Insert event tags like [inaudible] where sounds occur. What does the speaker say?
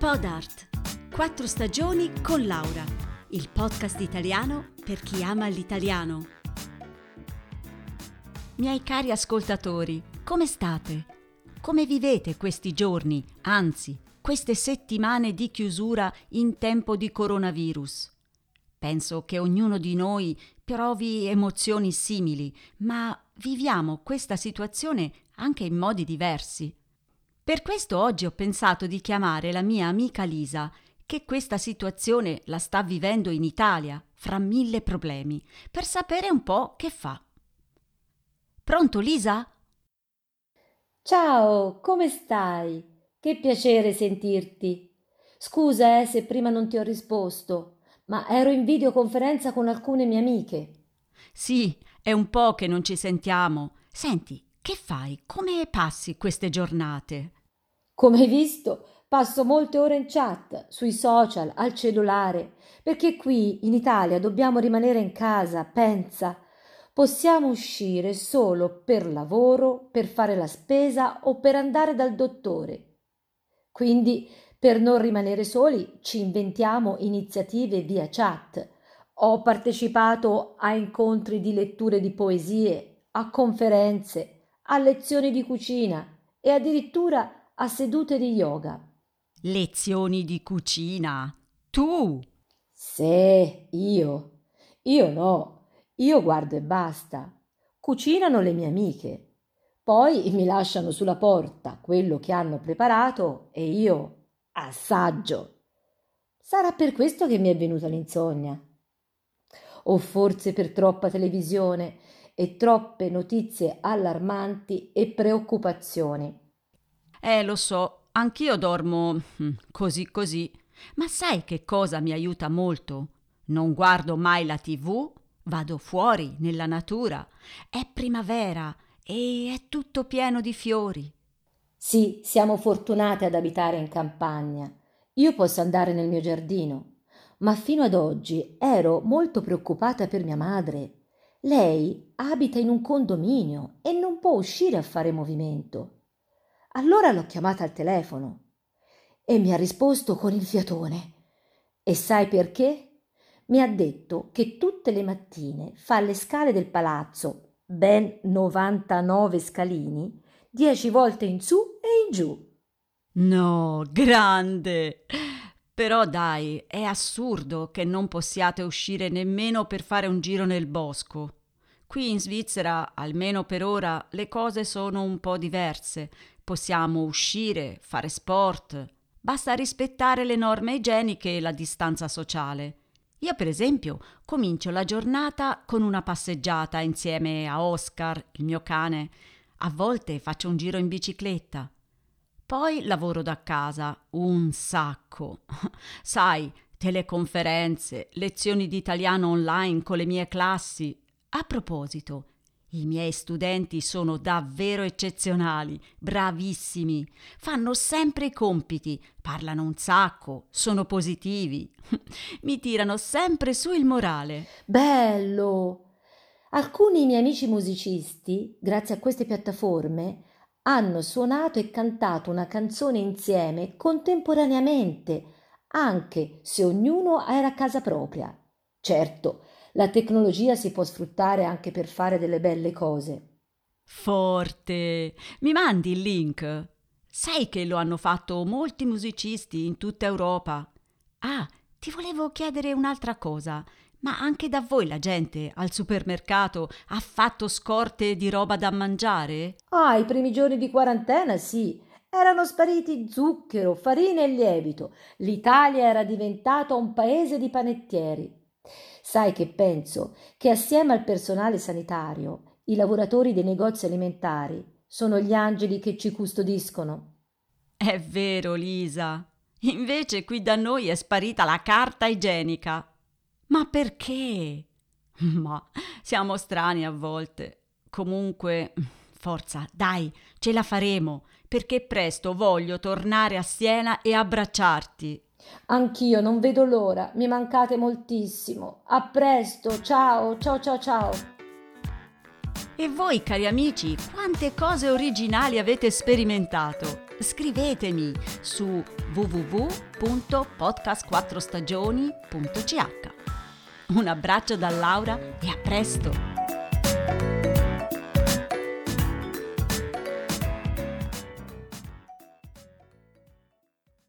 Podart. Quattro stagioni con Laura. Il podcast italiano per chi ama l'italiano. Miei cari ascoltatori, come state? Come vivete questi giorni, anzi, queste settimane di chiusura in tempo di coronavirus? Penso che ognuno di noi provi emozioni simili, ma viviamo questa situazione anche in modi diversi. Per questo oggi ho pensato di chiamare la mia amica Lisa, che questa situazione la sta vivendo in Italia, fra mille problemi, per sapere un po' che fa. Pronto Lisa? Ciao, come stai? Che piacere sentirti. Scusa eh, se prima non ti ho risposto, ma ero in videoconferenza con alcune mie amiche. Sì, è un po' che non ci sentiamo. Senti, che fai? Come passi queste giornate? Come hai visto, passo molte ore in chat, sui social, al cellulare, perché qui in Italia dobbiamo rimanere in casa, pensa. Possiamo uscire solo per lavoro, per fare la spesa o per andare dal dottore. Quindi, per non rimanere soli, ci inventiamo iniziative via chat. Ho partecipato a incontri di letture di poesie, a conferenze, a lezioni di cucina e addirittura a sedute di yoga. Lezioni di cucina? Tu? Sì, io. Io no. Io guardo e basta. Cucinano le mie amiche. Poi mi lasciano sulla porta quello che hanno preparato e io assaggio. Sarà per questo che mi è venuta l'insonnia. O forse per troppa televisione e troppe notizie allarmanti e preoccupazioni. Eh, lo so, anch'io dormo hm, così così. Ma sai che cosa mi aiuta molto? Non guardo mai la tv, vado fuori nella natura. È primavera e è tutto pieno di fiori. Sì, siamo fortunate ad abitare in campagna. Io posso andare nel mio giardino, ma fino ad oggi ero molto preoccupata per mia madre. Lei abita in un condominio e non può uscire a fare movimento. Allora l'ho chiamata al telefono e mi ha risposto con il fiatone. E sai perché? Mi ha detto che tutte le mattine fa le scale del palazzo, ben 99 scalini, dieci volte in su e in giù. No, grande! Però dai, è assurdo che non possiate uscire nemmeno per fare un giro nel bosco. Qui in Svizzera, almeno per ora, le cose sono un po' diverse possiamo uscire, fare sport, basta rispettare le norme igieniche e la distanza sociale. Io, per esempio, comincio la giornata con una passeggiata insieme a Oscar, il mio cane. A volte faccio un giro in bicicletta. Poi lavoro da casa, un sacco. [laughs] Sai, teleconferenze, lezioni di italiano online con le mie classi. A proposito, i miei studenti sono davvero eccezionali, bravissimi, fanno sempre i compiti, parlano un sacco, sono positivi, [laughs] mi tirano sempre su il morale. Bello! Alcuni miei amici musicisti, grazie a queste piattaforme, hanno suonato e cantato una canzone insieme contemporaneamente, anche se ognuno era a casa propria. Certo, la tecnologia si può sfruttare anche per fare delle belle cose. Forte! Mi mandi il link? Sai che lo hanno fatto molti musicisti in tutta Europa. Ah, ti volevo chiedere un'altra cosa. Ma anche da voi la gente al supermercato ha fatto scorte di roba da mangiare? Ah, i primi giorni di quarantena sì. Erano spariti zucchero, farina e lievito. L'Italia era diventata un paese di panettieri. Sai che penso che assieme al personale sanitario, i lavoratori dei negozi alimentari sono gli angeli che ci custodiscono. È vero, Lisa. Invece qui da noi è sparita la carta igienica. Ma perché? [laughs] Ma siamo strani a volte. Comunque, forza, dai, ce la faremo, perché presto voglio tornare a Siena e abbracciarti. Anch'io non vedo l'ora, mi mancate moltissimo. A presto, ciao, ciao, ciao, ciao. E voi, cari amici, quante cose originali avete sperimentato? Scrivetemi su www.podcast4stagioni.ch. Un abbraccio da Laura e a presto!